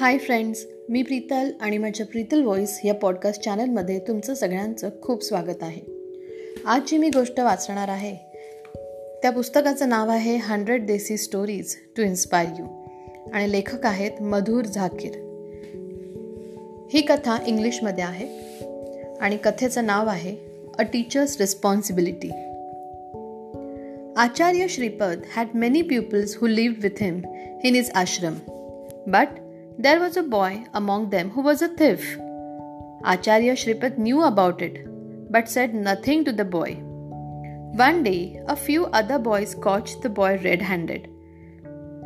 Hi friends मी प्रीतल आणि माझ्या Preetal voice या पॉडकास्ट चॅनलमध्ये तुमचं सगळ्यांचं खूप स्वागत आहे. आज जी मी गोष्ट वाचणार आहे त्या पुस्तकाचं नाव आहे हंड्रेड देसी स्टोरीज टू इन्स्पायर यू आणि लेखक आहेत मधुर झाकीर. ही कथा इंग्लिशमध्ये आहे आणि कथेचं नाव आहे a teacher's responsibility. Acharya Shripad had many peoples who live with him in his ashram but There was a boy among them who was a thief. Acharya Shripad knew about it, but said nothing to the boy. One day, a few other boys caught the boy red handed.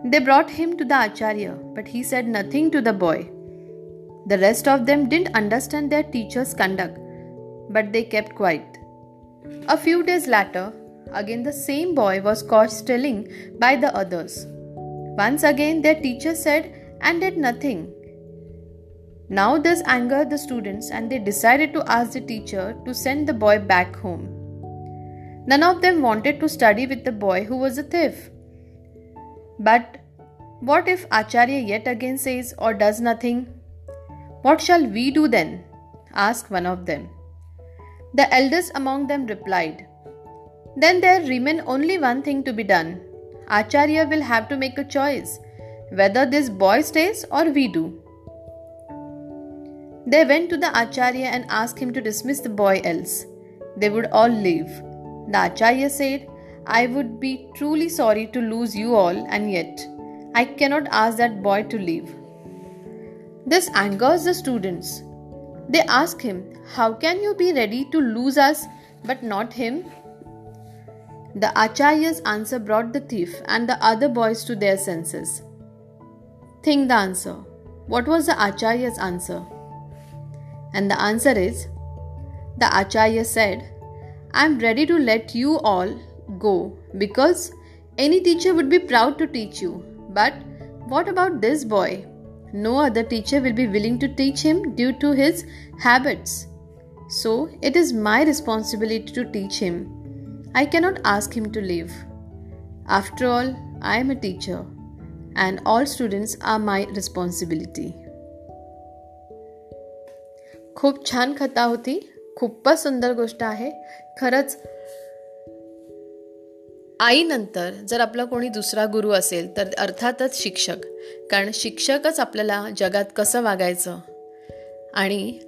They brought him to the Acharya, but he said nothing to the boy. The rest of them didn't understand their teacher's conduct, but they kept quiet. A few days later, again the same boy was caught stealing by the others. Once again, their teacher said and did nothing. Now, this angered the students and they decided to ask the teacher to send the boy back home. None of them wanted to study with the boy who was a thief. But what if Acharya yet again says or does nothing? What shall we do then? asked one of them. The eldest among them replied, Then there remain only one thing to be done. Acharya will have to make a choice whether this boy stays or we do. They went to the Acharya and asked him to dismiss the boy, else they would all leave. The Acharya said, I would be truly sorry to lose you all, and yet I cannot ask that boy to leave. This angers the students. They ask him, How can you be ready to lose us but not him? The Acharya's answer brought the thief and the other boys to their senses. Think the answer. What was the Acharya's answer? And the answer is the Acharya said, I am ready to let you all go because any teacher would be proud to teach you. But what about this boy? No other teacher will be willing to teach him due to his habits. So it is my responsibility to teach him. I cannot ask him to leave. After all, I am a teacher and all students are my responsibility. खूप छान कथा होती. खूपच सुंदर गोष्ट आहे. खरंच आईनंतर जर आपला कोणी दुसरा गुरु असेल तर अर्थातच शिक्षक. कारण शिक्षकच आपल्याला जगात कसं वागायचं? आणि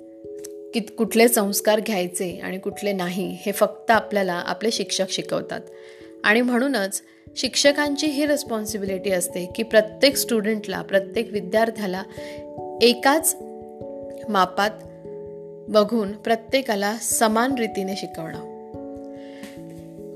कित कुठले संस्कार घ्यायचे आणि कुठले नाही हे फक्त आपल्याला आपले शिक्षक शिकवतात. आणि म्हणूनच शिक्षकांची ही रिस्पॉन्सिबिलिटी असते की प्रत्येक स्टुडंटला प्रत्येक विद्यार्थ्याला एकाच मापात बघून प्रत्येकाला समान रीतीने शिकवणं.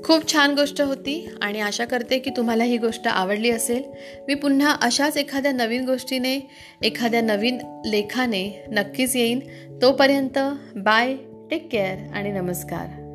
खूप छान गोष्ट होती आणि आशा करते की तुम्हाला ही गोष्ट आवडली असेल. मी पुन्हा अशाच एखाद्या नवीन गोष्टीने एखाद्या नवीन लेखाने नक्कीच येईन. तोपर्यंत बाय टेक केअर आणि नमस्कार.